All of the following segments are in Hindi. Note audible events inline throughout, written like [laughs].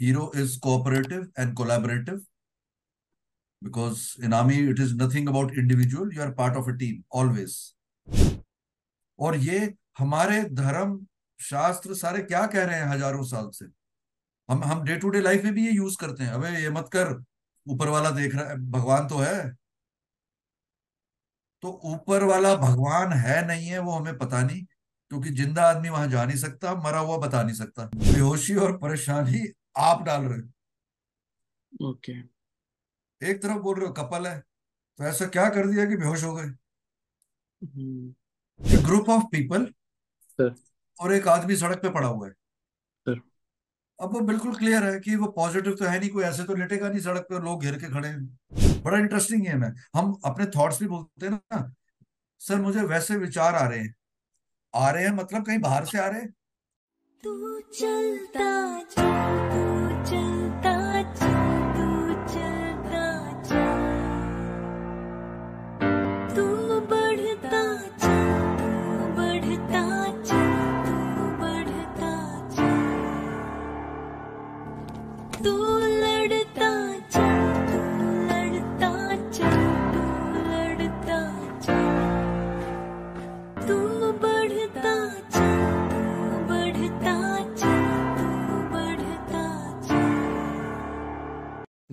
hero is cooperative and collaborative because in army it is nothing about individual, you are part of a team, always. और ये हमारे धर्म शास्त्र सारे क्या कह रहे हैं हज़ारों साल से? हम हम डे टू डे लाइफ में भी ये यूज़ करते हैं। अबे ये मत कर, ऊपर वाला देख रहा है, भगवान तो है। तो ऊपर वाला भगवान है नहीं है, वो हमें पता नहीं, क्योंकि ज़िंदा आदमी वहाँ जा नहीं सकता, मरा हुआ बता नहीं सकता। बेहोशी और परेशानी आप डाल रहे ओके। एक तरफ़ बोल रहे हो कपल है। तो ऐसा क्या कर दिया कि बेहोश हो गए? ग्रुप ऑफ़ पीपल और एक आदमी सड़क पे पड़ा हुआ है। सर। अब वो बिल्कुल क्लियर है कि वो पॉजिटिव तो है नहीं कोई ऐसे तो लेटेगा नहीं सड़क पे लोग घेर के खड़े हैं। बड़ा इंटरेस्टिंग है। हम अपने थॉट्स भी बोलते हैं ना। सर मुझे वैसे विचार आ रहे हैं। आ रहे हैं मतलब कहीं बाहर से आ रहे हैं? तू चलता चल तू चलता, चल। तू चलता चल, तू बढ़ता, चल। तू बढ़ता चल, तू बढ़ता चल, तू लड़ता, चल, तू लड़ता, चल, तू लड़ता, चल, तू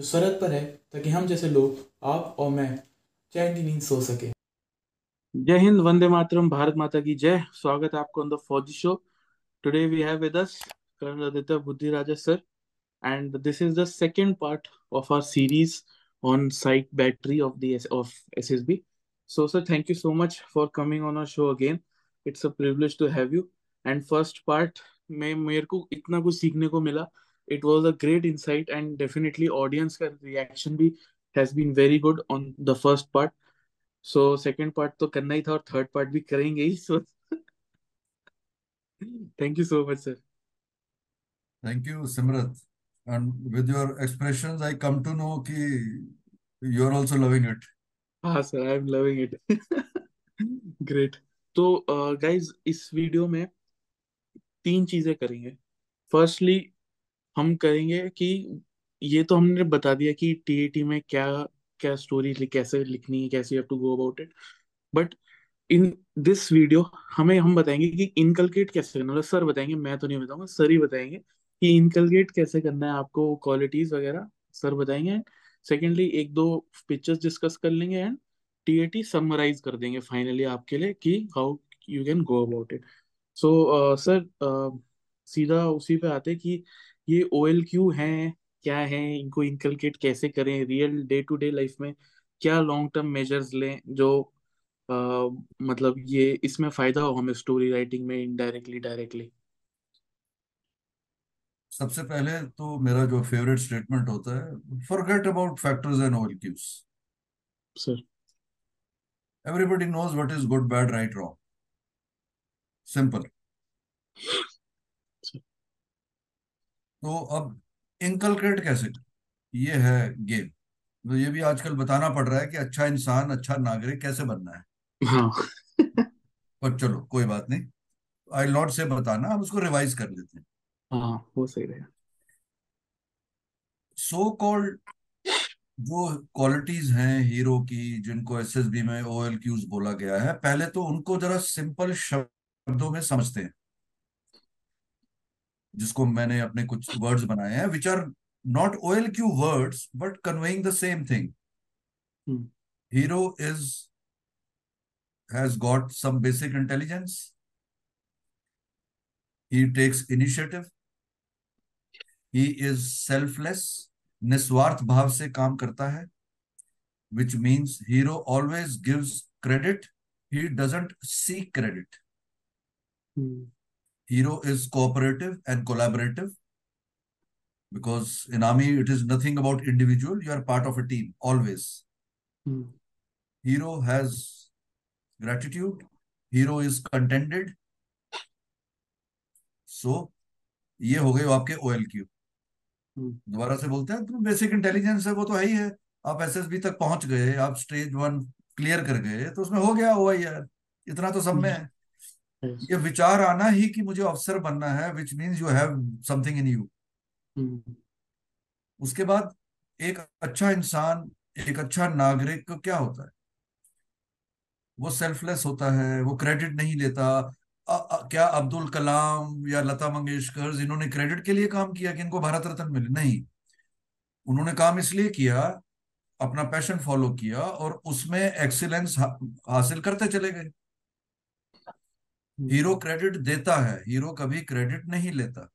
जो सरहद पर है, ताकि हम जैसे लोग, आप और मैं चैन की नींद सो सके। जय हिंद, वंदे मातरम, भारत माता की जय। स्वागत है आपको फौजी show today we have with us Buddhi Raja sir and this is the second part of our series on site battery of the of SSB so sir thank you so much for coming on our show again it's a privilege to have you and first part में, मेरे को इतना कुछ सीखने को मिला It was a great insight and definitely audience का reaction भी has been very good on the first part. So second part तो करना ही था और third part भी करेंगे ही. So thank you so much, sir. Thank you Simrat and with your expressions I come to know कि you are also loving it हाँ sir I am loving it great तो गाइज़ इस वीडियो में तीन चीज़ें करेंगे फर्स्टली हम करेंगे कि ये तो हमने बता दिया कि टीएटी में क्या क्या स्टोरी कैसे लिखनी है, कैसे you have to go about it but in this video हमें, हम बताएँगे कि इनकलकेट कैसे करना है। सर बताएँगे, मैं तो नहीं बताऊँगा सर ही बताएँगे कि इनकलकेट कैसे करना है आपको क्वालिटीज वगैरह। सर बताएँगे। सेकेंडली एक दो पिक्चर्स डिस्कस कर लेंगे एंड टीएटी समराइज कर देंगे फाइनली आपके लिए कि how you can go about it so sir सीधा उसी पे आते कि ये ओ एल क्यू हैं? क्या है? इनको इनकलकेट कैसे करें? Real day to day life में क्या लॉन्ग टर्म मेजर्स लें? जो uh, मतलब ये इसमें फ़ायदा हो हमें स्टोरी राइटिंग में इनडायरेक्टली डायरेक्टली सबसे पहले तो मेरा जो फेवरेट स्टेटमेंट होता है forget about factors and OL Qs sir everybody knows what is good bad right wrong simple तो अब इनकलकेट कैसे ये है गेम तो ये भी आजकल बताना पड़ रहा है कि अच्छा इंसान अच्छा नागरिक कैसे बनना है? हाँ। [laughs] पर चलो कोई बात नहीं। आई नॉट से बताना हम उसको रिवाइज कर लेते हैं। हाँ वो सही रहेगा। सो कॉल्ड जो क्वालिटीज हैं हीरो की जिनको एसएसबी में ओएल क्यूज बोला गया है पहले तो उनको जरा सिंपल शब्दों में समझते हैं। जिसको मैंने अपने कुछ वर्ड्स बनाए हैं which are not OL Q words but conveying the same thing hero is has got some basic intelligence he takes initiative. He is selfless. निस्वार्थ भाव से काम करता है which means hero always gives credit. He doesn't seek credit. Hmm hero is cooperative and collaborative because in army it is nothing about individual you are part of a team always hmm hero has gratitude hero is contented so ये हो गए आपके ओएल क्यू हम्म दोबारा से बोलते हैं तो बेसिक इंटेलिजेंस है वो तो है ही है आप एसएसबी तक पहुँच गए आप स्टेज वन क्लियर कर गए तो उसमें हो गया हुआ यार इतना तो सब में है ये विचार आना ही कि मुझे अफसर बनना है which means you have something in you उसके बाद एक अच्छा इंसान एक अच्छा नागरिक क्या होता है? वो सेल्फलेस होता है वो क्रेडिट नहीं लेता। अ, अ, क्या अब्दुल कलाम या लता मंगेशकर जिन्होंने क्रेडिट के लिए काम किया कि इनको भारत रत्न मिले? नहीं। उन्होंने काम इसलिए किया अपना पैशन फॉलो किया और उसमें एक्सीलेंस हा, हासिल करते चले गए। हीरो क्रेडिट देता है हीरो कभी क्रेडिट नहीं लेता।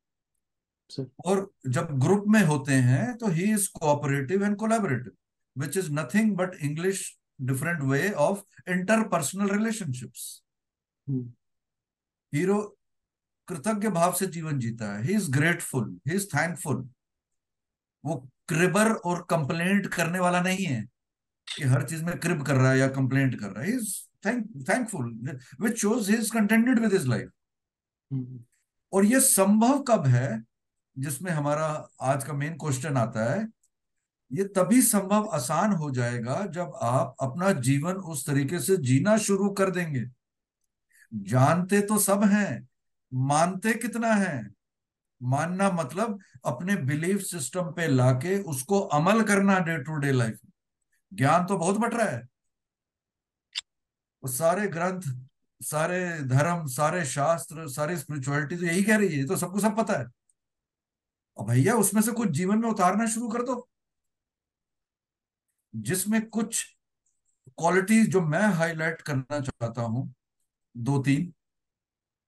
और जब ग्रुप में होते हैं तो he is cooperative and collaborative which is nothing but English different way of interpersonal relationships hmm. Hero कृतज्ञ भाव से जीवन जीता है। He is grateful he is thankful वो क्रिबर और कंप्लेंट करने वाला नहीं है कि हर चीज़ में क्रिब कर रहा है या कंप्लेंट कर रहा है। Is thank thankful which shows is contented with his life hmm और ये संभव कब है जिसमें हमारा आज का मेन क्वेश्चन आता है ये तभी संभव आसान हो जाएगा जब आप अपना जीवन उस तरीके से जीना शुरू कर देंगे। जानते तो सब हैं मानते कितना है मानना मतलब अपने बिलीफ सिस्टम पे लाके उसको अमल करना डे टू डे लाइफ में। ज्ञान तो बहुत बट रहा है। वो सारे ग्रंथ, सारे धर्म, सारे शास्त्र, सारी स्पिरिचुअलिटी तो यही कह रही है तो सबको सब पता है। और भैया, उसमें से कुछ जीवन में उतारना शुरू कर दो। जिसमें कुछ क्वालिटीज जो मैं हाईलाइट करना चाहता हूँ, दो तीन,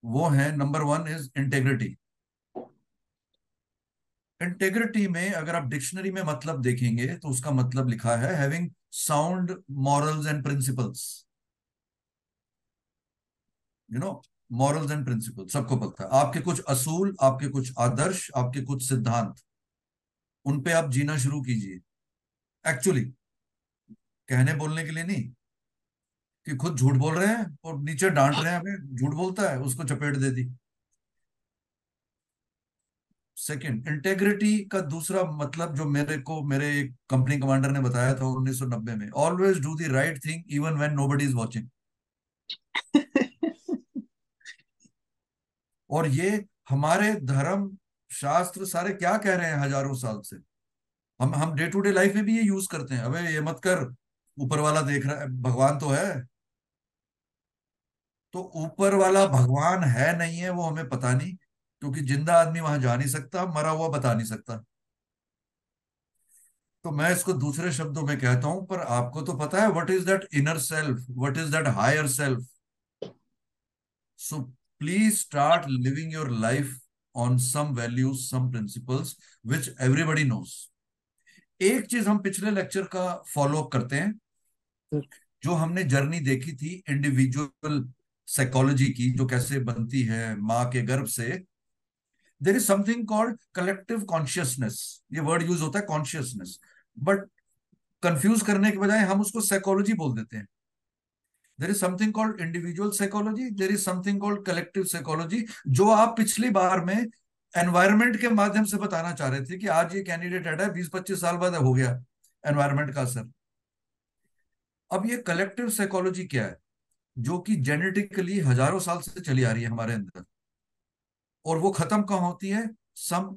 वो है number one is integrity integrity में अगर आप डिक्शनरी में मतलब देखेंगे तो उसका मतलब लिखा है having sound morals and principles you know morals and principle सबको पता है। आपके कुछ असूल, आपके कुछ आदर्श, आपके कुछ सिद्धांत, उन पे आप जीना शुरू कीजिए। एक्चुअली कहने बोलने के लिए नहीं, कि खुद झूठ बोल रहे हैं और नीचे डांट रहे हैं, हमें झूठ बोलता है, उसको चपेट दे दी। सेकंड इंटेग्रिटी का दूसरा मतलब जो मेरे को, मेरे एक कंपनी कमांडर ने बताया था 1990 में always do the right thing even when nobody is watching और ये हमारे धर्म, शास्त्र सारे क्या कह रहे हैं हज़ारों साल से? हम हम डे टू डे लाइफ में भी ये यूज़ करते हैं। अबे ये मत कर, ऊपर वाला देख रहा है, भगवान तो है। तो ऊपर वाला भगवान है नहीं है वो हमें पता नहीं, क्योंकि ज़िंदा आदमी वहाँ जा नहीं सकता, मरा हुआ बता नहीं सकता। तो मैं इसको दूसरे शब्दों में कहता हूँ, पर आपको तो पता है what is that inner self what is that higher self please start living your life on some values some principles which everybody knows एक चीज़ हम पिछले लेक्चर का फॉलो करते हैं, जो हमने जर्नी देखी थी इंडिविजुअल साइकोलॉजी की, जो कैसे बनती है माँ के गर्भ से there is something called collective consciousness ये वर्ड यूज़ होता है कॉन्शियसनेस बट कंफ्यूज करने के बजाय हम उसको साइकोलॉजी बोल देते हैं। There is something called individual psychology there is something called collective psychology जो आप पिछली बार में एनवायरमेंट के माध्यम से बताना चाह रहे थे कि आज ये कैंडिडेट हटा है बीस पच्चीस साल बाद हो गया एनवायरमेंट का असर। अब ये कलेक्टिव साइकोलॉजी क्या है? जो कि जेनेटिकली हज़ारों साल से चली आ रही है हमारे अंदर। और वो खत्म कहाँ होती है? सम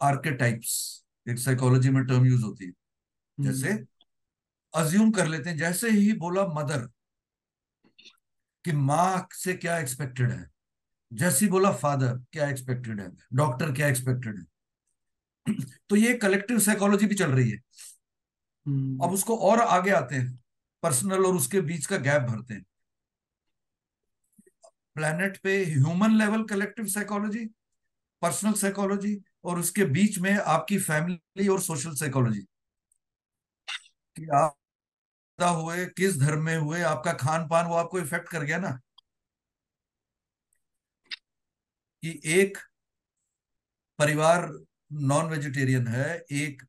आर्केटाइप्स एक साइकोलॉजी में टर्म यूज़ होती है। जैसे अज्यूम कर लेते हैं जैसे ही बोला मदर कि माँ से क्या एक्सपेक्टेड है? जैसे बोला फादर क्या एक्सपेक्टेड है? डॉक्टर क्या एक्सपेक्टेड है? [clears throat] तो ये कलेक्टिव साइकोलॉजी भी चल रही है। अब उसको और आगे आते हैं। पर्सनल और उसके बीच का गैप भरते हैं। प्लेनेट पे human level collective psychology personal psychology और उसके बीच में आपकी फैमिली और सोशल साइकोलॉजी कि आप हुए किस धर्म में हुए आपका खान पान वो आपको इफ़ेक्ट कर गया ना? कि एक परिवार नॉन वेजिटेरियन है एक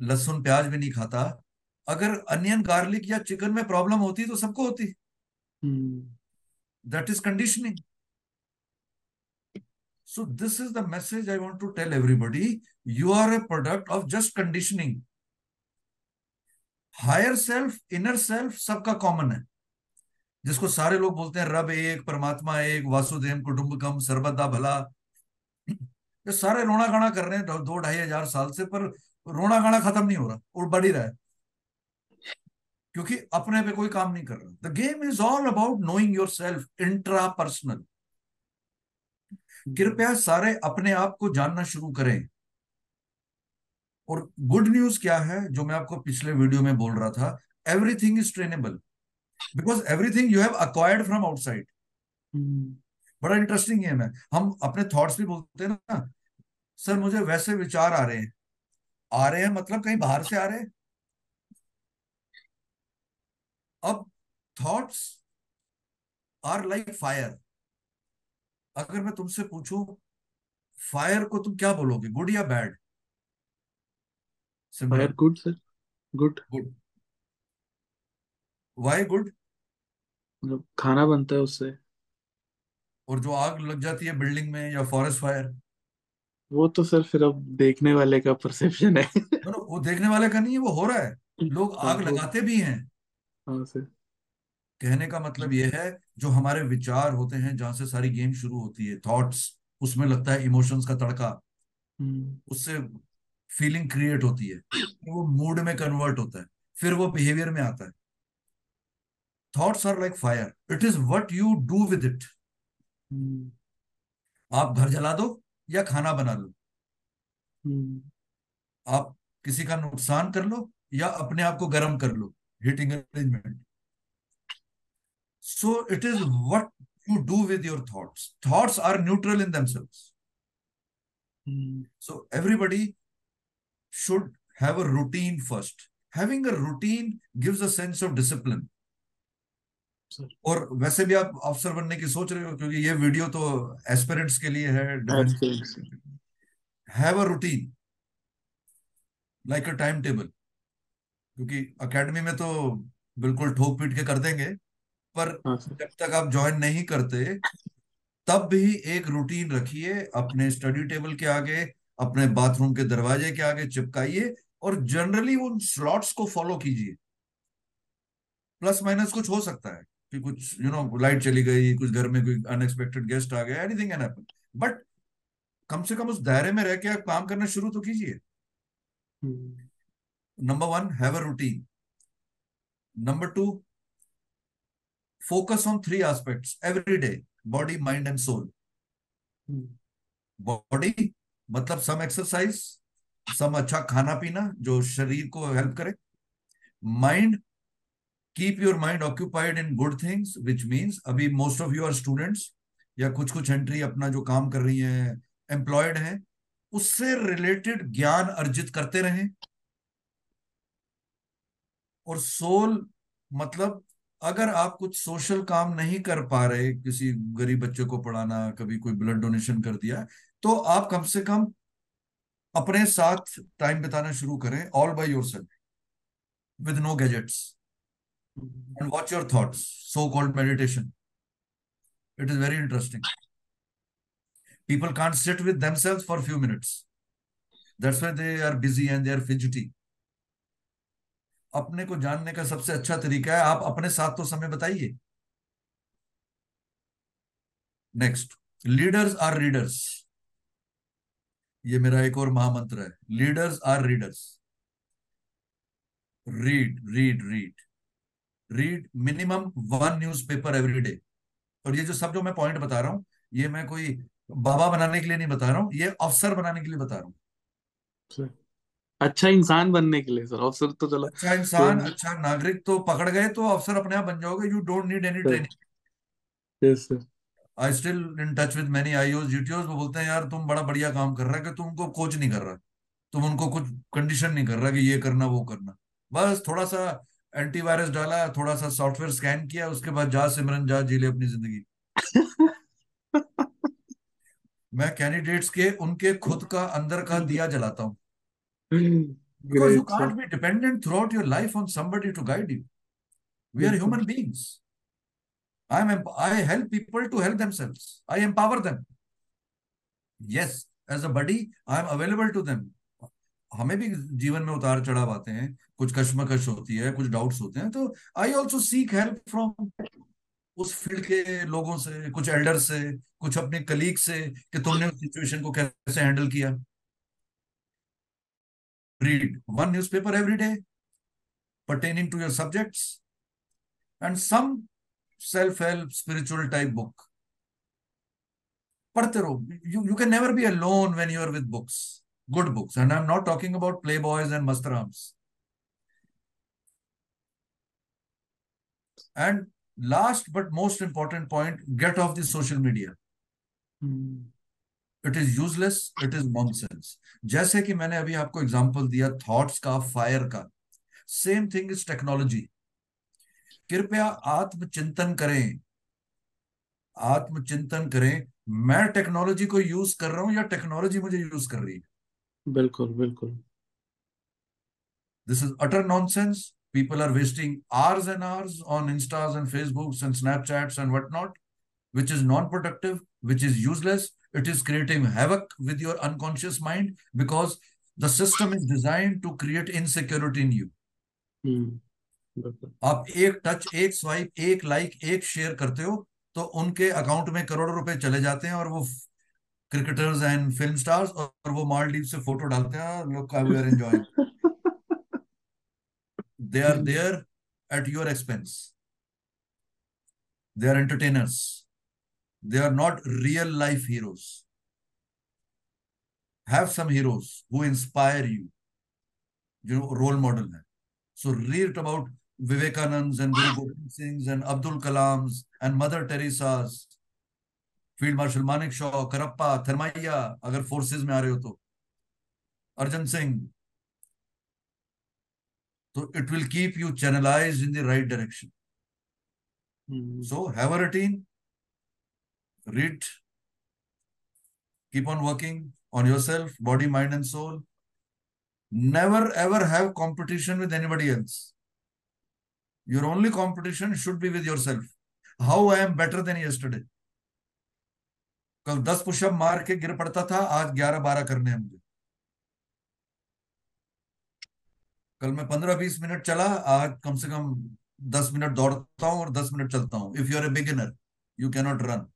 लहसुन प्याज भी नहीं खाता। अगर अनियन गार्लिक या चिकन में प्रॉब्लम होती तो सबको होती। That is conditioning So this is the message I want to tell everybody. You are a product of just conditioning. Higher self inner self सबका कॉमन है। जिसको सारे लोग बोलते हैं रब एक परमात्मा एक वासुदेव कुटुंबकम सर्वदा भला। ये सारे रोना गाना कर रहे हैं दो, दो ढाई हज़ार साल से पर रोना गाना खत्म नहीं हो रहा और बढ़ ही रहा है। क्योंकि अपने पे कोई काम नहीं कर रहा। The game is all about knowing yourself intrapersonal कृपया सारे अपने आप को जानना शुरू करें। और गुड न्यूज़ क्या है जो मैं आपको पिछले वीडियो में बोल रहा था everything is trainable because everything you have acquired from outside बड़ा इंटरेस्टिंग है। मैं हम अपने थॉट्स भी बोलते हैं ना सर मुझे वैसे विचार आ रहे हैं। आ रहे हैं मतलब कहीं बाहर से आ रहे हैं? अब थॉट्स आर लाइक फायर अगर मैं तुमसे पूछूँ फायर को तुम क्या बोलोगे गुड या bad fire Simran good sir good good why good मतलब खाना बनता है उससे। और जो आग लग जाती है बिल्डिंग में या फॉरेस्ट फायर वो तो सर फिर अब देखने वाले का परसेप्शन है। नो वो देखने वाले का नहीं है वो हो रहा है। लोग हाँ आग लगाते भी हैं। हाँ सर कहने का मतलब ये है जो हमारे विचार होते हैं जहाँ से सारी गेम शुरू होती है थॉट्स उसमें लगता है इमोशंस का तड़का। हम्म। उससे फीलिंग क्रिएट होती है। वो मूड में कन्वर्ट होता है। फिर वो बिहेवियर में आता है। Thoughts are like fire it is what you do with it आप घर जला दो या खाना बना लो। आप किसी का नुकसान कर लो या अपने आप को गर्म कर लो। Heating arrangement so it is what you do with your thoughts thoughts are neutral in hmm so everybody should have a routine first. Having a routine gives a sense of discipline. और वैसे भी आप अफसर बनने की सोच रहे हो क्योंकि ये वीडियो तो एस्पिरेंट्स के लिए है have a routine like a time table क्योंकि एकेडमी में तो बिल्कुल ठोक पीट के कर देंगे पर हाँ जब तक आप ज्वाइन नहीं करते तब भी एक रूटीन रखिए अपने स्टडी टेबल के आगे अपने बाथरूम के दरवाजे के आगे चिपकाइए और जनरली उन स्लॉट्स को फॉलो कीजिए। प्लस माइनस कुछ हो सकता है कि कुछ यू नो लाइट चली गई कुछ घर में कोई अनएक्सपेक्टेड गेस्ट आ गया एनीथिंग कैन हैपन बट कम से कम उस दायरे में रह के आप काम करना शुरू तो कीजिए। Number one have a routine number two focus on three aspects every day body mind and soul हम्म। बॉडी मतलब सम एक्सरसाइज सम अच्छा खाना पीना जो शरीर को हेल्प करे। Mind keep your mind occupied in good things which means अभी most of you are students या कुछ कुछ एंट्री अपना जो काम कर रही है एम्प्लॉयड है, उससे रिलेटेड ज्ञान अर्जित करते रहें। और सोल मतलब अगर आप कुछ सोशल काम नहीं कर पा रहे, किसी गरीब बच्चे को पढ़ाना, कभी कोई ब्लड डोनेशन कर दिया तो आप कम से कम अपने साथ टाइम बिताना शुरू करें all by yourself with no gadgets and watch your thoughts so called meditation it is very interesting people can't sit with themselves for few minutes that's why they are busy and they are fidgety अपने को जानने का सबसे अच्छा तरीका है, आप अपने साथ तो समय बताइए। नेक्स्ट लीडर्स आर रीडर्स ये मेरा एक और महामंत्र है। Leaders are readers read read read read minimum one newspaper every day और ये जो सब जो मैं पॉइंट बता रहा हूँ ये मैं कोई बाबा बनाने के लिए नहीं बता रहा हूँ ये अफसर बनाने के लिए बता रहा हूँ। अच्छा। इंसान बनने के लिए सर। अवसर तो चलो। अच्छा इंसान कोई अच्छा नागरिक तो पकड़ गए तो अफसर अपने आप बन जाओगे। You don't need any training yes sir I still in touch with many IOs GTOs वो बोलते हैं यार तुम बड़ा बढ़िया काम कर रहा है कि तुमको कोच नहीं कर रहा तुम उनको कुछ कंडीशन नहीं कर रहा कि ये करना वो करना। बस थोड़ा सा एंटीवायरस डाला थोड़ा सा सॉफ्टवेयर स्कैन किया उसके बाद जा सिमरन जा जी ले अपनी ज़िंदगी। [laughs] मैं कैंडिडेट्स के उनके खुद का अंदर का [laughs] दिया जलाता हूँ। Because you Great, sir. can't be dependent throughout your life on somebody to guide you. We are बिल्कुल I am emp- I help people to help themselves. I empower them. Yes, as a buddy, I am available to them. हमें भी जीवन में उतार चढ़ाव आते हैं कुछ कश्मकश होती है कुछ डाउट्स होते हैं तो I also seek help from उस फ़ील्ड के लोगों से कुछ एल्डर से कुछ अपने कलीग से कि तुमने उस सिचुएशन को कैसे हैंडल किया read one newspaper every day pertaining to your subjects and some self help spiritual type book पढ़ते रहो you you can never be alone when you are with books good books and I am not talking about playboys and मस्तराम्स and last but most important point get off the social media it is useless it is nonsense जैसे कि मैंने अभी आपको एग्ज़ाम्पल दिया थॉट्स का फायर का. सेम थिंग इज़ टेक्नोलॉजी कृपया आत्मचिंतन करें। आत्मचिंतन करें। मैं टेक्नोलॉजी को यूज़ कर रहा हूँ या टेक्नोलॉजी मुझे यूज़ कर रही है? बिल्कुल बिल्कुल। This is utter nonsense people are wasting hours and hours on instas and Facebooks and Snapchats and what not which is non productive which is useless it is creating havoc with your unconscious mind because the system is design to create insecurity in you आप एक टच एक स्वाइप एक लाइक एक शेयर करते हो तो उनके अकाउंट में करोड़ों रुपए चले जाते हैं और वो क्रिकेटर्स एंड फ़िल्म स्टार्स और वो मालदीव से फ़ोटो डालते हैं look we are enjoy they are there at your expense they are entertainers they are not real life heroes have some heroes who inspire you जो रोल मॉडल है। So read about vivekanands and guru gobind singhs and abdul kalams and mother teresa's field marshal Manekshaw Cariappa Thimayya अगर फोर्सेस में आ रहे हो तो Arjan Singh So it will keep you channelized in the right direction. Hmm, So have a routine, read, keep on working on yourself, body, mind, and soul. Never ever have competition with anybody else. Your only competition should be with yourself. How I am better than yesterday. कल दस पुशअप मार के गिर पड़ता था आज ग्यारह बारह करने हैं मुझे कल मैं पंद्रह बीस मिनट चला आज कम से कम दस मिनट दौड़ता हूँ और दस मिनट चलता हूँ if you are a beginner you cannot run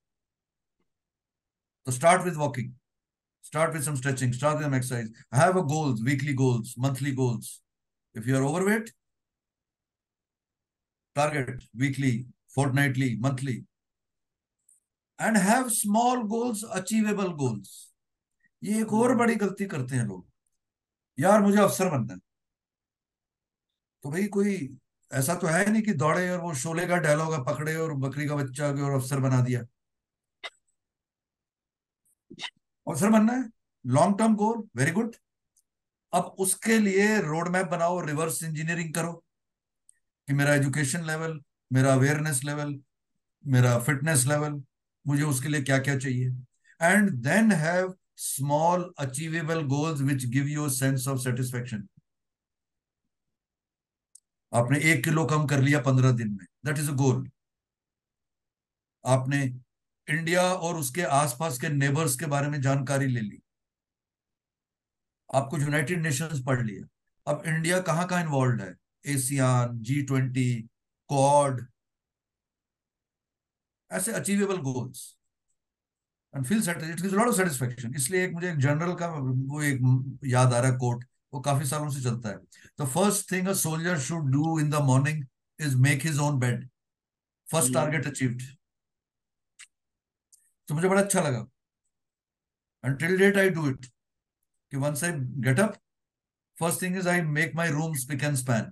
तो start with walking start with some stretching start with some exercise i have a goals weekly goals monthly goals if you are overweight target weekly fortnightly monthly and have small goals achievable goals. ये एक और बड़ी गलती करते हैं लोग। यार मुझे अफसर बनना है। तो भाई कोई ऐसा तो है नहीं कि दौड़े और वो शोले का डायलॉग पकड़े और बकरी का बच्चा के और अफसर बना दिया। अफसर बनना है। Long term goal very good अब उसके लिए रोड मैप बनाओ रिवर्स इंजीनियरिंग करो। कि मेरा एजुकेशन लेवल, मेरा अवेयरनेस लेवल मेरा फिटनेस लेवल मुझे उसके लिए क्या क्या चाहिए and then have small achievable goals which give you sense of satisfaction आपने एक किलो कम कर लिया पंद्रह दिन में. दैट इज़ अ गोल आपने इंडिया और उसके आसपास के नेबर्स के बारे में जानकारी ले ली. आपको यूनाइटेड नेशंस पढ़ लिया. अब इंडिया कहाँ कहाँ इन्वॉल्व है? एशियान जी ट्वेंटी कॉड ऐसे achievable goals and feel it gives lot of satisfaction इसलिए एक मुझे एक जनरल का वो एक याद आ रहा है कोट वो काफ़ी सालों से चलता है। The first thing a soldier should do in the morning is make his own bed first target achieved तो मुझे बड़ा अच्छा लगा। Until date I do it. कि once I get up first thing is I make my room spick and span.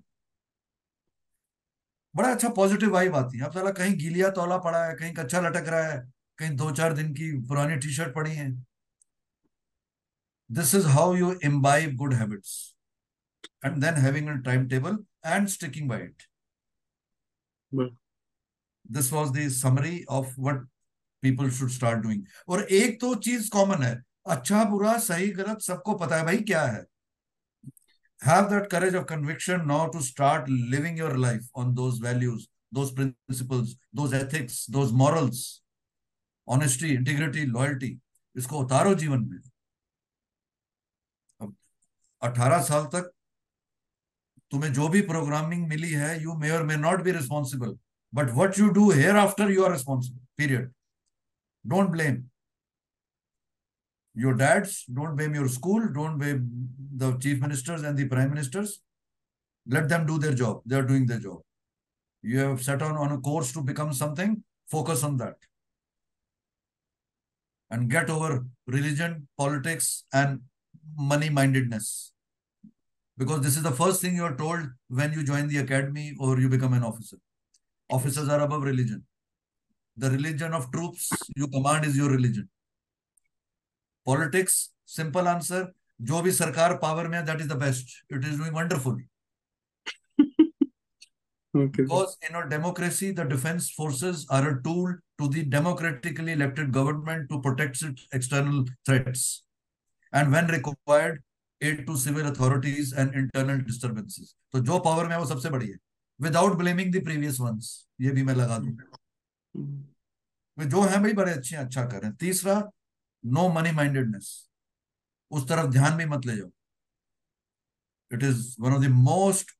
बड़ा अच्छा पॉजिटिव वाइब आती है। अब साला कहीं गीलिया तौला पड़ा है कहीं कच्चा लटक रहा है कहीं दो चार दिन की पुरानी टी शर्ट पड़ी है। This is how you imbibe good habits and then having a time table and sticking by it this was the summary of what people should start doing और एक तो चीज़ कॉमन है अच्छा बुरा सही गलत सबको पता है भाई क्या है। have that courage of conviction now to start living your life on those values, those principles, those ethics, those morals, honesty, integrity, loyalty. इसको उतारो जीवन में अब 18 साल तक तुम्हें जो भी प्रोग्रामिंग मिली है you may or may not be responsible but what you do hereafter you are responsible period don't blame your dads don't blame your school don't blame the chief ministers and the prime ministers. Let them do their job. They are doing their job. You have set on on a course to become something. Focus on that. And get over religion politics and money mindedness because this is the first thing you are told when you join the academy or you become an officer. Officers are above religion. The religion of troops you command is your religion politics simple answer जो भी सरकार पावर में है that is the best it is doing wonderful because in our democracy the defence forces are a tool to the democratically elected government to protect it external threat and when required aid to civil authorities and internal disturbances तो जो पावर में है वो सबसे बड़ी है। Without blaming the previous one ये भी मैं लगा दूँगा हम्म। जो है भाई बड़े अच्छे अच्छा करें तीसरा नो मनी माइंडेडनेस उस तरफ ध्यान भी मत ले जाओ it is one of the most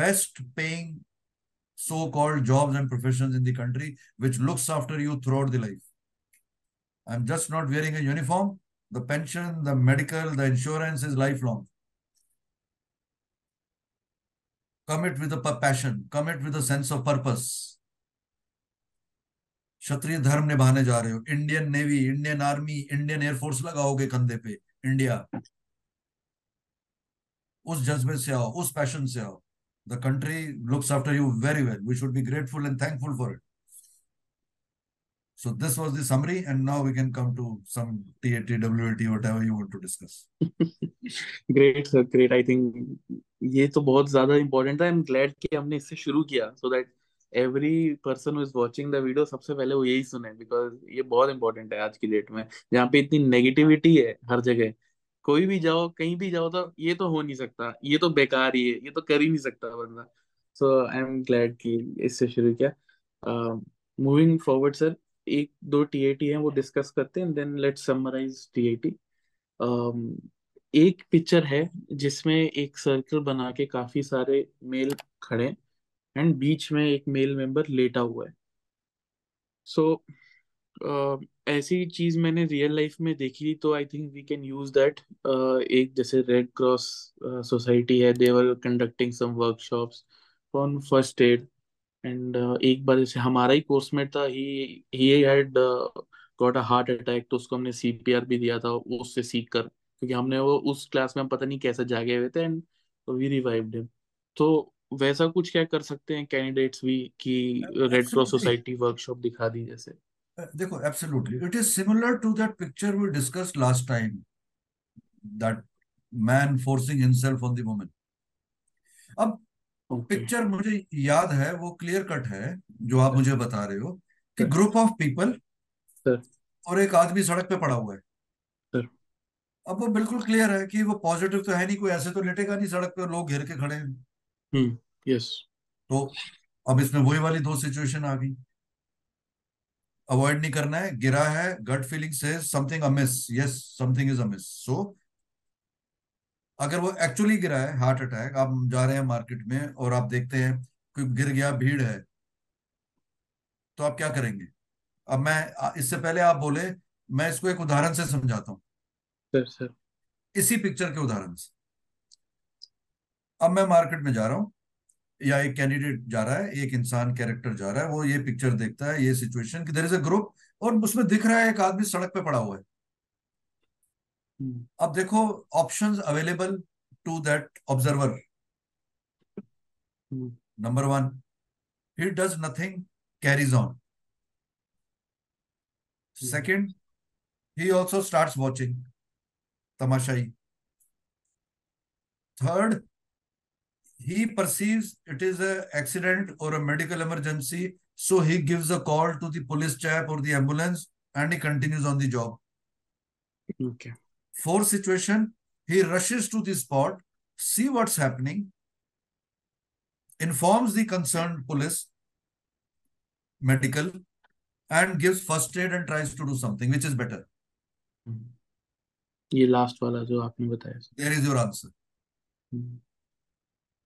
best paying so called jobs and professions in the country which looks after you throughout the life i'm just not wearing a uniform the pension the medical the insurance is lifelong commit with a pa- passion commit with a sense of purpose क्षत्रिय धर्म निभाने जा रहे हो। Indian navy Indian army Indian air force लगाओगे कंधे पे इंडिया उस जज्बे से आओ उस पैशन से आओ। The country looks after you very well we should be grateful and thankful for it So this was the summary, and now we can come to some TAT, WAT, whatever you want to discuss. Great sir great I think ये तो बहुत ज़्यादा इंपॉर्टेंट था. एम ग्लैड कि हमने इससे शुरू किया so that every person who is watching the video सबसे पहले वो यही सुने बिकॉज़ ये बहुत इंपॉर्टेंट है आज की डेट में। जहाँ पे इतनी नेगेटिविटी है हर जगह, कोई भी जाओ, कहीं भी जाओ तो ये तो हो नहीं सकता, ये तो बेकार ही है, ये तो कर ही नहीं सकता बंदा। सो आई एम ग्लैड कि इससे शुरू किया। मूविंग फॉरवर्ड सर एक, दो टीएटी हैं, वो डिस्कस करते हैं देन लेट्स समराइज टीएटी एक पिक्चर है जिसमें एक सर्कल बना के काफ़ी सारे मेल खड़े एंड बीच में एक मेल मेंबर लेटा हुआ है। सो so, uh, ऐसी चीज़ मैंने रियल लाइफ में देखी तो I think we can use that एक जैसे रेड क्रॉस सोसाइटी है they were conducting some workshops on first aid and एक बार जैसे हमारा ही कोर्समेट था ही ही had got a heart attack तो उसको हमने सीपीआर भी दिया था उससे सीख कर क्योंकि हमने वो उस क्लास में पता नहीं कैसे जागे हुए थे एंड वी रिवाइव्ड हिम तो वैसा कुछ क्या कर सकते हैं कैंडिडेट्स भी कि रेड क्रॉस सोसाइटी वर्कशॉप दिखा दी जैसे? देखो absolutely it is similar to that picture we discussed last time that man forcing himself on the woman अब ओके पिक्चर मुझे याद है वो क्लियर कट है जो आप मुझे बता रहे हो कि ग्रुप ऑफ़ पीपल और एक आदमी सड़क पे पड़ा हुआ है। अब वो बिल्कुल क्लियर है कि वो पॉजिटिव तो है नहीं कोई ऐसे तो लेटेगा नहीं सड़क पे लोग घेर के खड़े हैं। यस तो अब इसमें वही वाली दो सिचुएशन आ गई। अवॉइड नहीं करना है गिरा है गट फीलिंग से something amiss yes something is amiss so अगर वो एक्चुअली गिरा है हार्ट अटैक आप जा रहे हैं मार्केट में और आप देखते हैं कोई गिर गया भीड़ है तो आप क्या करेंगे? अब मैं इससे पहले आप बोले मैं इसको एक उदाहरण से समझाता हूँ। सर सर इसी पिक्चर के उदाहरण से। अब मैं मार्केट में जा रहा हूँ या एक कैंडिडेट जा रहा है एक इंसान कैरेक्टर जा रहा है वो ये पिक्चर देखता है ये सिचुएशन कि देर इज़ अ ग्रुप और उसमें दिख रहा है एक आदमी सड़क पे पड़ा हुआ है। हम्म। अब देखो options available to that observer number one he does nothing carries on second he also starts watching tamashai third he perceives it is a accident or a medical emergency so he gives a call to the police chap or the ambulance and he continues on the job. Okay. Fourth situation, he rushes to the spot, see what's happening, informs the concerned police, medical, and gives first aid and tries to do something, which is better. ये लास्ट वाला जो आपने बताया There is your answer.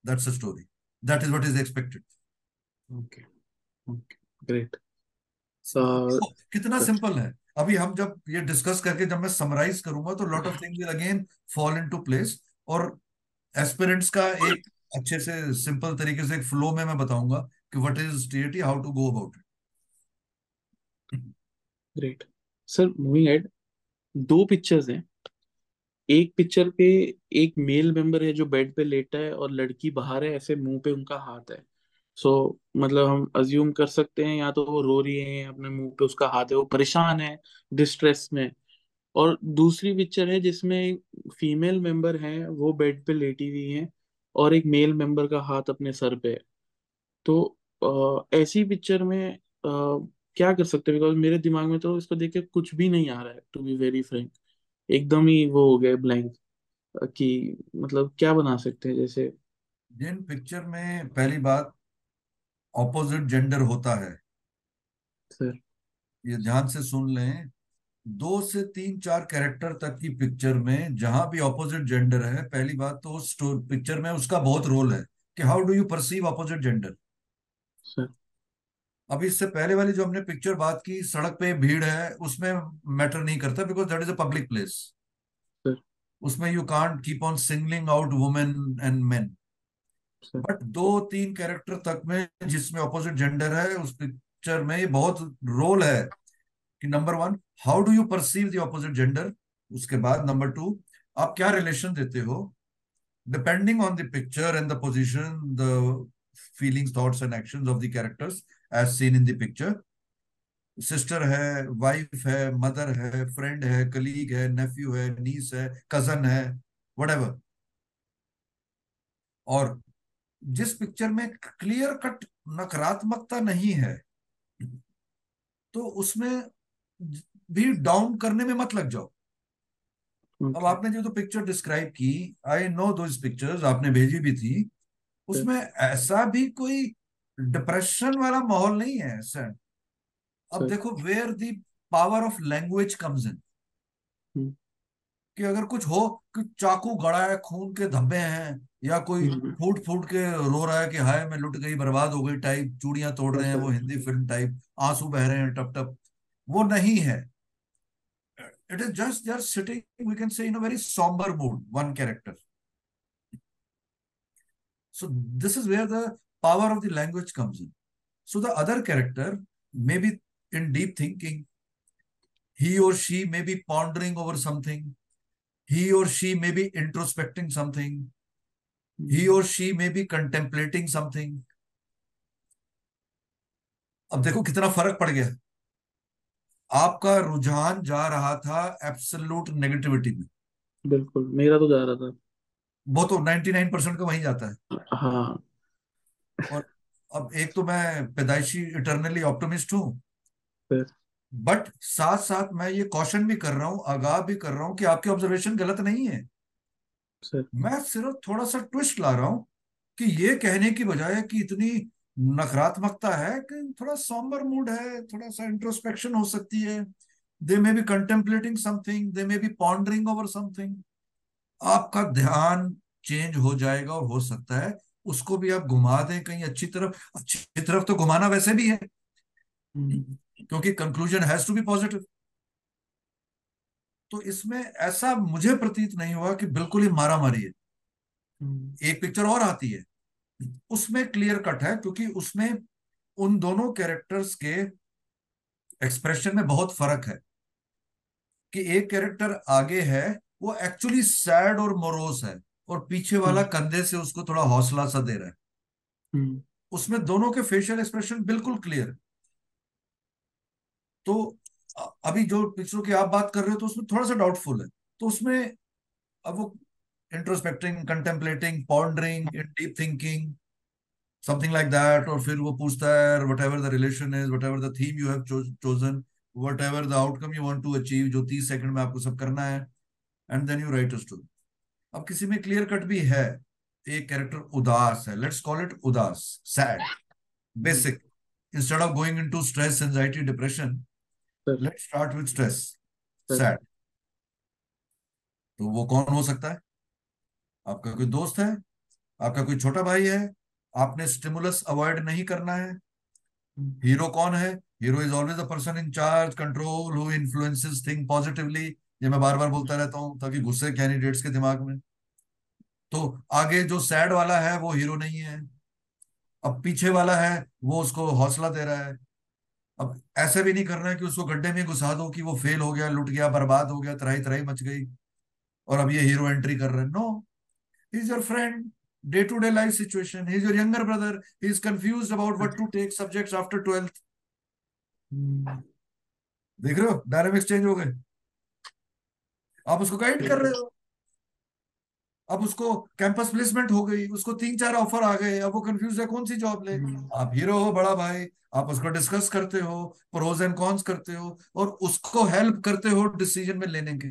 That's the story. That is what is expected. Okay okay great देखो, कितना but- सिंपल है। अभी हम जब ये डिस्कस करके जब मैं समराइज करूँगा तो lot of things will again fall into place और एस्पिरेंट्स का एक अच्छे से सिंपल तरीके से एक फ्लो में मैं बताऊँगा कि what is TAT how to go about it great sir moving दो पिक्चर्स हैं। एक पिक्चर पे एक मेल मेंबर है जो बेड पे लेटा है और लड़की बाहर है ऐसे मुँह पे उनका हाथ है। सो so, मतलब हम अज्यूम कर सकते हैं या तो वो रो रही है अपने मुँह पे उसका हाथ है वो परेशान है डिस्ट्रेस में। और दूसरी पिक्चर है जिसमें फीमेल मेंबर है वो बेड पे लेटी हुई है और एक मेल मेंबर का हाथ अपने सर पे है। तो अ, ऐसी पिक्चर में अ, क्या कर सकते हैं? बिकॉज़ मेरे दिमाग में तो इसको देख के कुछ भी नहीं आ रहा है टू बी वेरी फ्रैंक एकदम ही वो हो गया ब्लैंक कि मतलब क्या बना सकते हैं जैसे? जिन पिक्चर में पहली बात ऑपोजिट जेंडर होता है। सर ये ध्यान से सुन लें दो से तीन चार कैरेक्टर तक की पिक्चर में जहाँ भी ऑपोजिट जेंडर है पहली बात तो उस पिक्चर में उसका बहुत रोल है कि how do you perceive opposite gender sir अभी इससे पहले वाली जो हमने पिक्चर बात की सड़क पे भीड़ है उसमें मैटर नहीं करता because that is a public place उसमें you can't keep on singling out women and men but दो तीन कैरेक्टर तक में जिसमें ऑपोजिट जेंडर है उस पिक्चर में बहुत रोल है कि number one how do you perceive the opposite gender उसके बाद नंबर टू आप क्या रिलेशन देते हो? Depending on the picture and the position the feelings thoughts and actions of the characters as seen in the picture sister है वाइफ है मदर है फ्रेंड है कलीग है नेफ्यू है नीस है कज़न है वट और जिस पिक्चर में क्लियर कट नकारात्मकता नहीं है तो उसमें भी डाउन करने में मत लग जाओ। okay. अब आपने जो तो पिक्चर डिस्क्राइब की आई नो दो पिक्चर्स आपने भेजी भी थी उसमें ऐसा भी कोई डिप्रेशन वाला माहौल नहीं है सर अब देखो where the power of language comes in कि अगर कुछ हो कि चाकू गड़ा है खून के धब्बे हैं या कोई हम्म फूट फूट के रो रहा है कि हाय मैं लुट गई बर्बाद हो गई टाइप चूड़ियाँ तोड़ रहे हैं वो हिंदी फ़िल्म टाइप आँसू बह रहे हैं टप टप. वो नहीं है. It is just are sitting we can say in a very somber mood one character. So this is where the power of the language comes in so the other character may be in deep thinking he or she may be pondering over something he or she may be introspecting something he hmm or she may be contemplating something अब देखो कितना फ़र्क पड़ गया आपका रुझान जा रहा था एब्सोल्यूट नेगेटिविटी में बिल्कुल मेरा तो जा रहा था वो तो 99% परसेंट का वहीं जाता है हाँ और अब एक तो मैं पैदाइशी इटरनली ऑप्टोमिस्ट हूँ। बट साथ साथ मैं ये कॉशन भी कर रहा हूँ आगाह भी कर रहा हूँ कि आपकी ऑब्जर्वेशन गलत नहीं है। सर मैं सिर्फ़ थोड़ा सा ट्विस्ट ला रहा हूँ कि ये कहने की बजाय कि इतनी नकारात्मकता है कि थोड़ा सॉम्बर मूड है थोड़ा सा इंट्रोस्पेक्शन हो सकती है। They may be contemplating something they may be pondering over something आपका ध्यान चेंज हो जाएगा और हो सकता है उसको भी आप घुमा दें कहीं अच्छी तरफ़। अच्छी तरफ़ तो घुमाना वैसे भी है। हम्म। क्योंकि conclusion has to be positive तो इसमें ऐसा मुझे प्रतीत नहीं हुआ कि बिल्कुल ही मारा मारी है। हम्म। एक पिक्चर और आती है। उसमें क्लियर कट है क्योंकि उसमें उन दोनों कैरेक्टर्स के एक्सप्रेशन में बहुत फ़र्क है। कि एक कैरेक्टर आगे है वो एक्चुअली सैड और मोरोस है। और पीछे वाला हम्म। कंधे से उसको थोड़ा हौसला सा दे रहा है। हम्म। उसमें दोनों के फेशियल एक्सप्रेशन बिल्कुल क्लियर है। तो अभी जो पिक्चरों की आप बात कर रहे हो तो उसमें थोड़ा सा डाउटफुल है। तो उसमें अब वो introspecting contemplating pondering deep thinking something like that और फिर वो पूछता है whatever the relation is whatever the theme you have chosen whatever the outcome you want to achieve जो तीस सेकंड में आपको सब करना है and then you write a story अब किसी में क्लियर कट भी है। एक कैरेक्टर उदास है। लेट्स कॉल इट उदास sad basic instead of going into stress anxiety depression let's start with stress sad तो वो कौन हो सकता है? आपका कोई दोस्त है? आपका कोई छोटा भाई है? आपने स्टिमुलस अवॉइड नहीं करना है। हीरो कौन है? Hero is always the person in charge control who influences thing positively ये मैं बार बार बोलता रहता हूँ, ताकि गुस्से कैंडिडेट्स के दिमाग में। तो आगे जो सैड वाला है, वो हीरो नहीं है। अब पीछे वाला है, वो उसको हौसला दे रहा है। अब ऐसे भी नहीं करना है कि उसको गड्ढे में घुसा दो कि वो फेल हो गया, लुट गया, बर्बाद हो गया तराई तराई मच गई, और अब ये हीरो एंट्री कर रहे हैं। No is your friend day to day life situation is your younger brother is confuse about what to take subjects after twelfth देख रहे हो? डायनामिक्स चेंज हो गए। आप उसको गाइड कर रहे हो? अब उसको कैंपस प्लेसमेंट हो गई उसको तीन चार ऑफ़र आ गए अब वो कंफ्यूज है कौन सी जॉब ले? आप हीरो हो बड़ा भाई आप उसको डिस्कस करते हो प्रोज एंड कॉन्स करते हो और उसको हेल्प करते हो डिसीज़न में लेने के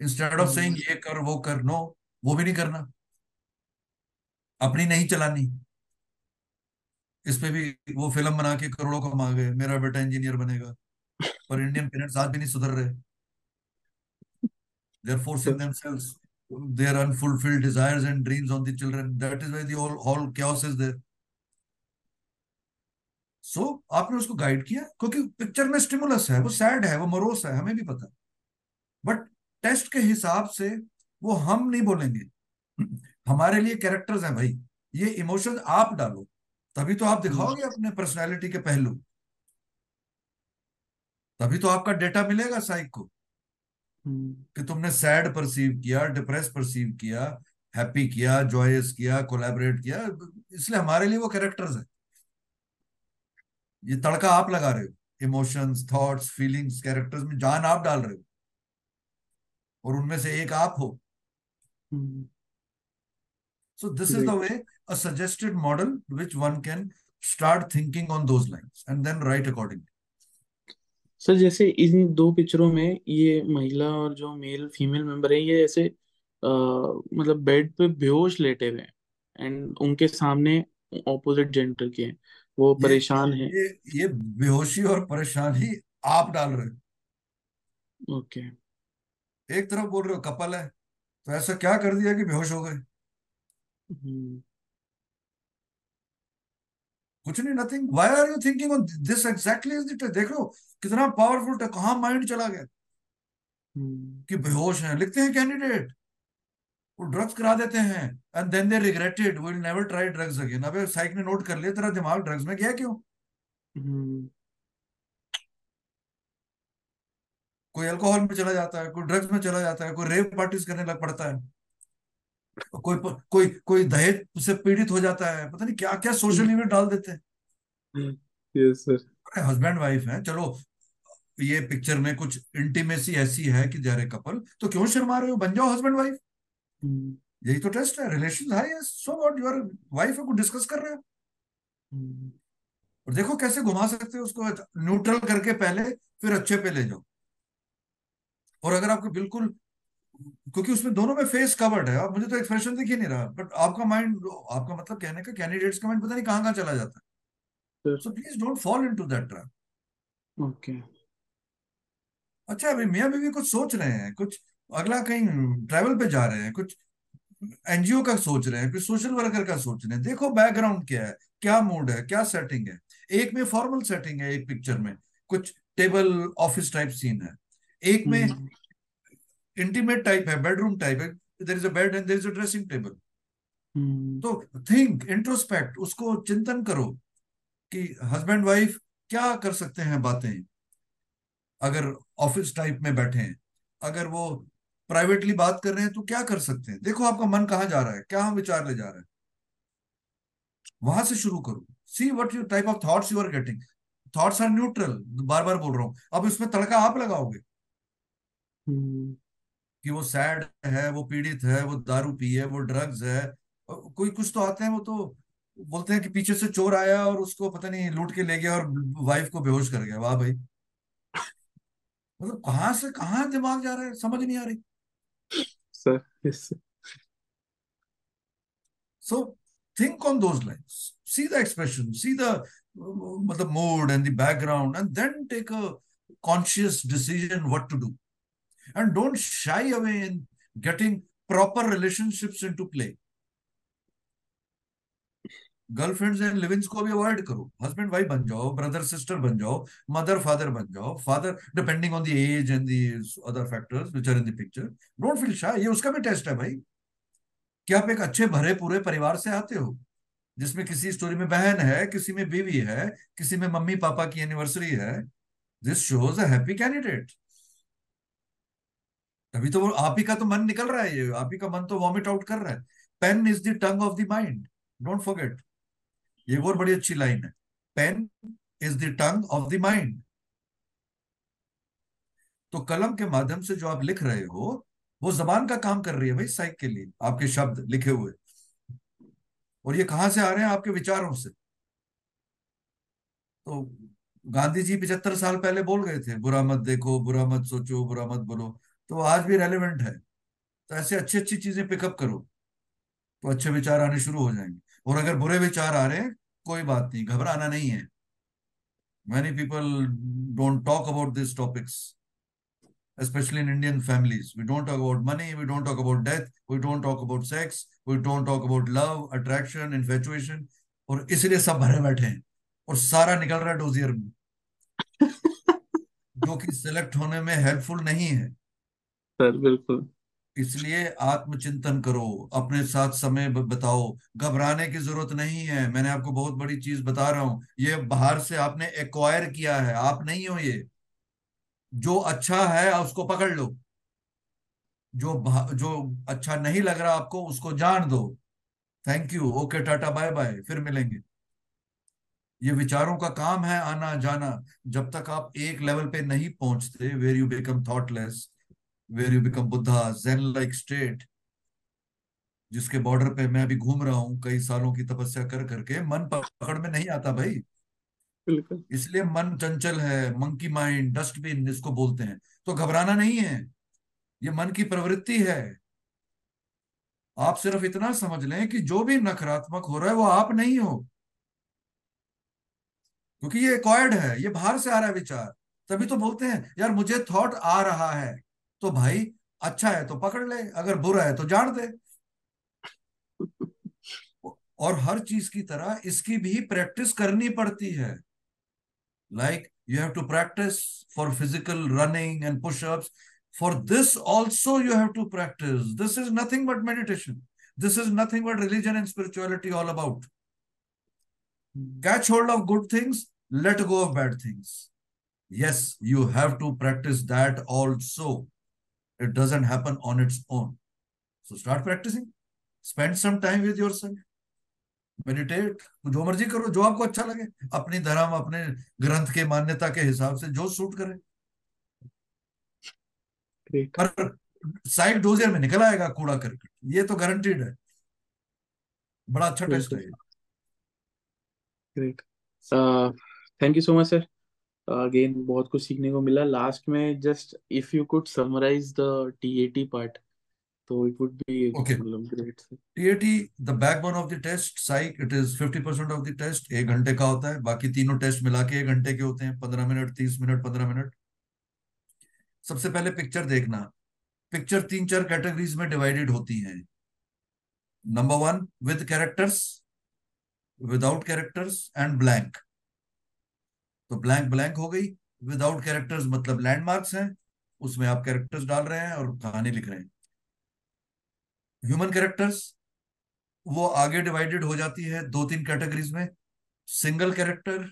इंस्टेड ऑफ़ सेइंग ये कर वो कर नो वो भी नहीं करना। अपनी नहीं चलानी। इस पे भी वो फ़िल्म बना के करोड़ों कमा गए मेरा बेटा इंजीनियर बनेगा। पर इंडियन पेरेंट्स आज भी नहीं सुधर रहे। They are forcing themselves. Their unfulfilled desires and dreams on the children. That is why the whole whole chaos is there. So so, आपने उसको गाइड किया? क्योंकि पिक्चर में स्टिमुलस है वो सैड है वो मरोस है हमें भी पता। बट टेस्ट के हिसाब से वो हम नहीं बोलेंगे। [clears throat] हमारे लिए कैरेक्टर्स हैं भाई। ये इमोशंस आप डालो। तभी तो आप दिखाओगे अपने पर्सनालिटी के पहलू। तभी तो आपका डेटा मिलेगा साइक को। कि तुमने सैड परसीव किया डिप्रेस परसीव किया हैप्पी किया जॉयस किया कोलैबोरेट किया इसलिए हमारे लिए वो कैरेक्टर्स है। ये तड़का आप लगा रहे हो इमोशंस थॉट्स फीलिंग्स कैरेक्टर्स में जान आप डाल रहे हो। और उनमें से एक आप हो। so this is the way a suggested model which one can start thinking on those lines and then write accordingly sir जैसे इन दो पिक्चरों में ये महिला और जो मेल फीमेल मेंबर है ये ऐसे आ, मतलब बेड पे बेहोश लेटे हुए हैं एंड उनके सामने ऑपोजिट जेंडर के हैं। वो ये परेशान है। ये ये बेहोशी और परेशानी आप डाल रहे हो। ओके। एक तरफ़ बोल रहे हो कपल है तो ऐसा क्या कर दिया कि बेहोश हो गए? हम्म। कुछ नहीं nothing why are you thinking on this exactly is it देख लो कितना पावरफुल था कहा माइंड चला गया? हम्म। कि बेहोश है लिखते हैं कैंडिडेट वो ड्रग्स करा देते हैं and then they regretted will never try drugs again अबे साइक ने नोट कर लिया तेरा दिमाग ड्रग्स में गया क्यों? हम्म। कोई अल्कोहल में चला जाता है कोई ड्रग्स में चला जाता है कोई रेप पार्टीज़ करने लग पड़ता है कोई कोई कोई दहेज से पीड़ित हो जाता है पता नहीं क्या क्या सोशल इवेंट डाल देते हैं। यस सर हस्बैंड वाइफ है चलो ये पिक्चर में कुछ इंटीमेसी ऐसी है कि जरे कपल तो क्यों शर्मा रहे हो? बन जाओ हस्बैंड वाइफ हम्म। यही तो टेस्ट है रिलेशन है सो व्हाट योर वाइफ को डिस्कस कर रहे हो? हम्म। और देखो कैसे घुमा सकते हो उसको न्यूट्रल करके पहले फिर अच्छे पे ले जाओ। और अगर आपको बिल्कुल क्योंकि उसमें दोनों में फेस कवर्ड है अब मुझे तो एक्सप्रेशन दिख ही नहीं रहा बट आपका माइंड आपका मतलब कहने का कैंडिडेट्स का माइंड पता नहीं कहाँ कहाँ चला जाता है। So please don't fall into that trap okay अच्छा अभी मियाँ बीवी कुछ सोच रहे हैं कुछ अगला कहीं ट्रैवल पे जा रहे हैं कुछ एनजीओ का सोच रहे हैं कुछ सोशल वर्कर का सोच रहे हैं। देखो बैकग्राउंड क्या है क्या मूड है क्या सेटिंग है। एक में फॉर्मल सेटिंग है एक पिक्चर में कुछ टेबल ऑफ़िस टाइप सीन है। एक में हम्म। इंटीमेट टाइप है बेडरूम टाइप है there is a bed and there is a dressing table hmm. तो थिंक इंट्रोस्पेक्ट उसको चिंतन करो। कि हस्बैंड वाइफ क्या कर सकते हैं बातें? अगर ऑफ़िस टाइप में बैठे हैं अगर वो प्राइवेटली बात कर रहे हैं तो क्या कर सकते हैं? देखो आपका मन कहाँ जा रहा है क्या हम विचार ले जा रहे हैं? वहाँ से शुरू करो। See what you type of thoughts you are getting thoughts are neutral बार बार बोल रहा हूँ। अब इसमें तड़का आप लगाओगे? हम्म। कि वो सैड है वो पीड़ित है वो दारू पी है वो ड्रग्स है कोई कुछ तो आते हैं वो तो बोलते हैं कि पीछे से चोर आया और उसको पता नहीं लूट के ले गया और वाइफ को बेहोश कर गया। वाह भाई। मतलब कहा से कहा दिमाग जा रहा है? समझ नहीं आ रही। So think on those line see the expression see the मतलब mood and the background and then take a conscious decision what to do and don't shy away in getting proper relationship into play girlfriends and livings को भी अवॉइड करो। हस्बैंड वाइफ बन जाओ ब्रदर सिस्टर बन जाओ मदर फादर बन जाओ। Father depending on the age and the other factors which are in the picture don't feel shy ये उसका भी टेस्ट है भाई। कि आप एक अच्छे भरे पूरे परिवार से आते हो, जिसमें किसी स्टोरी में बहन है, किसी में बीवी है, किसी में मम्मी, पापा की एनिवर्सरी है this shows a happy candidate तभी तो आप ही का तो मन निकल रहा है ये, आप ही का मन तो वॉमिट आउट कर रहा है। Pen is the tongue of the mind don't forget ये और बड़ी अच्छी लाइन है। Pen is the tongue of the mind तो कलम के माध्यम से जो आप लिख रहे हो, वो जबान का काम कर रही है भाई, साइक के लिए, आपके शब्द लिखे हुए। और ये कहाँ से आ रहे हैं? आपके विचारों से। तो गांधी जी पिछहत्तर साल पहले बोल गए थे, बुरा मत देखो, बुरा मत सोचो, बुरा मत बोलो। तो आज भी रेलिवेंट है। तो ऐसे अच्छी अच्छी चीज़ें पिकअप करो। तो अच्छे विचार आने शुरू हो जाएँगे। और अगर बुरे विचार आ रहे हैं कोई बात नहीं घबराना नहीं है many people don't talk about this topics especially in Indian families. We don't talk about money, we don't talk about death, we don't talk about sex, we don't talk about love, attraction, infatuation. और इसलिए सब भरे बैठे हैं और सारा निकल रहा है डोजियर में जो कि सिलेक्ट होने में हेल्पफुल नहीं है सर बिल्कुल इसलिए आत्मचिंतन करो, अपने साथ समय बताओ। घबराने की ज़रूरत नहीं है। मैंने आपको बहुत बड़ी चीज़ बता रहा हूँ। ये बाहर से आपने एक्वायर किया है। आप नहीं हो ये। जो अच्छा है, उसको पकड़ लो। जो जो अच्छा नहीं लग रहा आपको, उसको जान दो। Thank you okay tata bye bye फिर मिलेंगे। ये विचारों का काम है आना जाना जब तक आप एक लेवल पे नहीं पहुँचते where you become thoughtless where you become Buddha Zen like state जिसके बॉर्डर पे मैं अभी घूम रहा हूँ कई सालों की तपस्या कर करके मन पकड़ में नहीं आता भाई। इसलिए मन चंचल है मंकी माइंड डस्टबिन इसको बोलते हैं। तो घबराना नहीं है। ये मन की प्रवृत्ति है। आप सिर्फ़ इतना समझ लें कि जो भी नकारात्मक हो रहा है वो आप नहीं हो। क्योंकि ये एक्वायर्ड है ये बाहर से आ रहा है विचार। तभी तो बोलते हैं यार मुझे थॉट आ रहा है। तो भाई अच्छा है तो पकड़ ले, अगर बुरा है तो जान दे। और हर चीज़ की तरह इसकी भी प्रैक्टिस करनी पड़ती है। Like you have to practice for physical running and pushup for this also you have to practice this is nothing but meditation this is nothing but religion and spirituality all about catch hold of good things let go of bad things yes you have to practice that also it doesn't happen on its own. So start practicing. Spend some time with yourself. Meditate जो मर्ज़ी करो जो आपको अच्छा लगे। अपनी धर्म अपने ग्रंथ के मान्यता के हिसाब से जो सूट करे। पर साइड डोजियर में निकल आएगा कूड़ा करके। ये तो गारंटीड है। बड़ा अच्छा टेस्ट है great thank you so much sir again uh, बहुत कुछ सीखने को मिला। लास्ट में just if you could summarise the TAT part So it would be Okay. मतलब great. TAT, the backbone of the test, psych, it is 50% of the test, एक घंटे का होता है। बाकी तीनों टेस्ट मिला के एक घंटे के होते हैं पंद्रह मिनट तीस मिनट पंद्रह मिनट। सबसे पहले पिक्चर देखना। पिक्चर तीन चार कैटेगरीज में डिवाइडेड होती हैं। Number one with characters without characters and blank. तो ब्लैंक ब्लैंक हो गई। विदाउट कैरेक्टर्स मतलब लैंडमार्क्स हैं। उसमें आप कैरेक्टर्स डाल रहे हैं और कहानी लिख रहे हैं। ह्यूमन कैरेक्टर्स वो आगे डिवाइडेड हो जाती है दो तीन कैटेगरीज में। Single character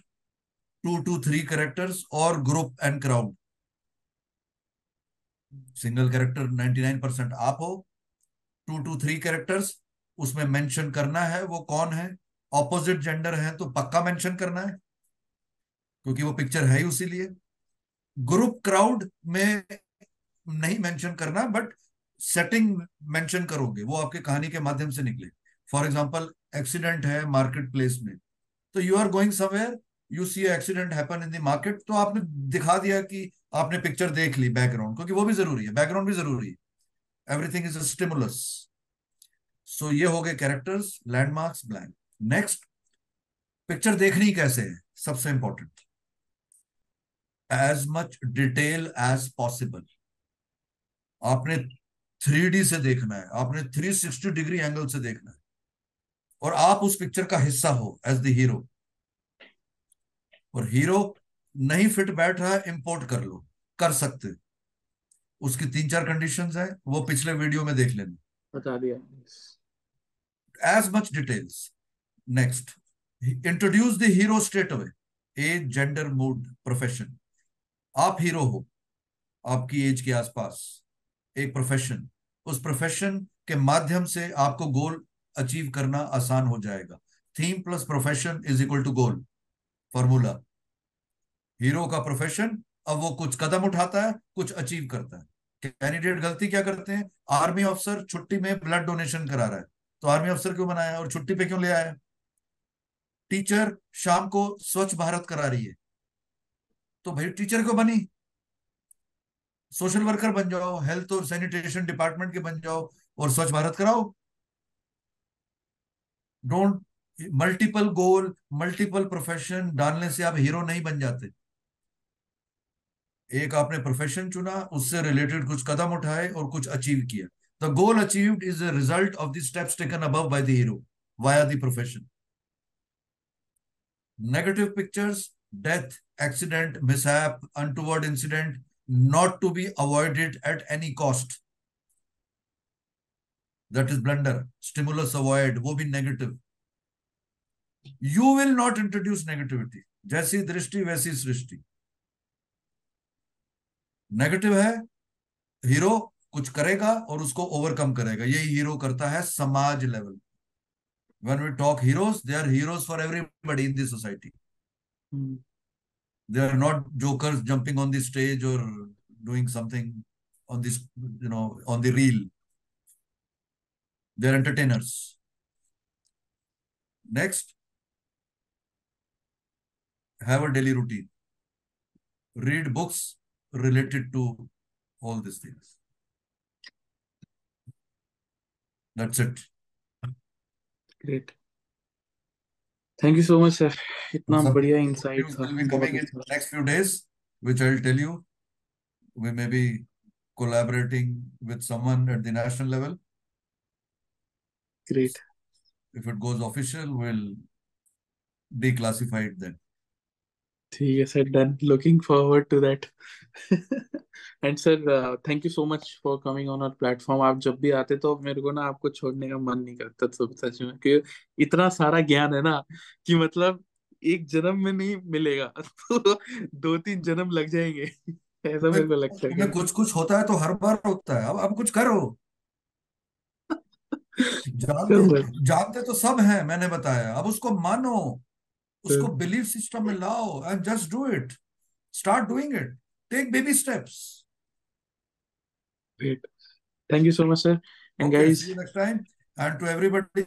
two to three characters और group and crowd single character 99 percent आप हो। टू टू थ्री कैरेक्टर्स उसमें मेंशन करना है, वो कौन है? ऑपोजिट जेंडर है तो पक्का मेंशन करना है। क्योंकि वो पिक्चर है ही उसी लिए ग्रुप क्राउड में नहीं मेंशन करना बट सेटिंग मेंशन करोगे, वो आपके कहानी के माध्यम से निकले। फॉर एग्ज़ाम्पल एक्सीडेंट है मार्केट प्लेस में। तो you are going somewhere you see accident happen in the market तो आपने दिखा दिया कि आपने पिक्चर देख ली बैकग्राउंड क्योंकि वो भी ज़रूरी है बैकग्राउंड भी ज़रूरी है। Everything is a stimulus so ये हो गए characters landmarks blank next picture देखनी कैसे है? सबसे important as much detail as possible आपने थ्री से देखना है आपने 360 डिग्री एंगल से देखना है। और आप उस पिक्चर का हिस्सा हो एज द हीरो और हीरो नहीं फिट बैठ रहा है इंपोर्ट कर लो कर सकते उसकी तीन चार कंडीशंस है वो पिछले वीडियो में देख लेना। बता दिया। As much details next introduce the hero straight away age gender mood profession आप हीरो हो, आपकी एज के आसपास, एक प्रोफेशन उस प्रोफेशन के माध्यम से आपको गोल अचीव करना आसान हो जाएगा। Theme plus profession is equal to goal formula hero का प्रोफेशन अब वो कुछ कदम उठाता है, कुछ अचीव करता है। कैंडिडेट गलती क्या करते हैं? आर्मी ऑफिसर छुट्टी में ब्लड डोनेशन करा रहा है। तो आर्मी अफसर क्यों बनाया और छुट्टी पे क्यों ले आया टीचर शाम को स्वच्छ भारत करा रही है। तो भाई टीचर क्यों बनी। सोशल वर्कर बन जाओ हेल्थ और सैनिटेशन डिपार्टमेंट के बन जाओ और स्वच्छ भारत कराओ। Don't multiple goal multiple profession डालने से आप हीरो नहीं बन जाते। एक आपने प्रोफेशन चुना, उससे रिलेटेड कुछ कदम उठाए और कुछ अचीव किया। The goal achieved is a result of the steps taken above by the hero via the profession negative pictures death accident mishap untoward incident not to be avoided at any cost. That is blunder. Stimulus avoid, वो भी negative. You will not introduce negativity. जैसी दृष्टि वैसी सृष्टि नेगेटिव है हीरो कुछ करेगा और उसको ओवरकम करेगा यही हीरो करता है समाज level when we talk heroes they are heroes for everybody in the society They are not jokers jumping on the stage or doing something on this, you know, on the reel. They're entertainers. Next, have a daily routine. Read books related to all these things. That's it. Great. Thank you so much sir इतना बढ़िया इंसाइट था in अच्छा the next few days which i'll tell you we may be collaborating with someone at the national level great if it goes official we'll declassify it then ठीक है sir done looking forward to that and sir thank you so much for coming on our platform आप जब भी आते तो मेरे को ना आपको छोड़ने का मन नहीं करता सब सच में कि इतना सारा ज्ञान है ना कि मतलब एक जन्म में नहीं मिलेगा [laughs] तो दो तीन जन्म लग जाएँगे। [laughs] ऐसा मेरे को लगता है। कुछ कुछ होता है तो हर बार होता है। अब अब कुछ करो। जानते जानते तो सब हैं मैंने बताया। अब उसको मानो उसको बिलीव सिस्टम में लाओ and just do it start doing it Take baby steps Great. Thank you so much, sir. And Okay, guys, see you next time. And to everybody,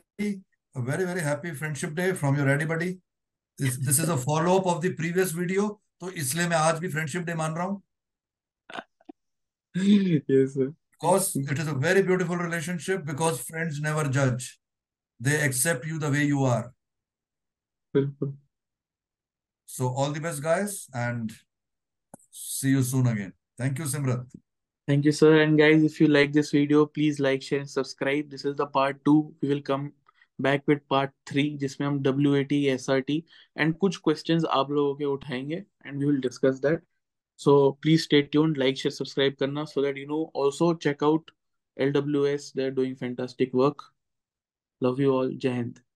a very, very happy Friendship Day from your everybody. This, this is a follow-up of the previous video. तो इसलिए मैं आज भी फ्रेंडशिप डे मान रहा हूँ yes, sir. because it is a very beautiful relationship because friends never judge. They accept you the way you are. बिल्कुल So all the best, guys, and see you soon again. Thank you, Simrat. Thank you, sir. And guys, if you like this video, please like, share, and subscribe. This is the part two. We will come back with part three, जिसमें हम WAT, SRT and कुछ questions आप लोगों के उठाएँगे and we will discuss that. So please stay tuned, like, share, subscribe करना so that you know. Also check out LWS. They're doing fantastic work. Love you all. Jai Hind.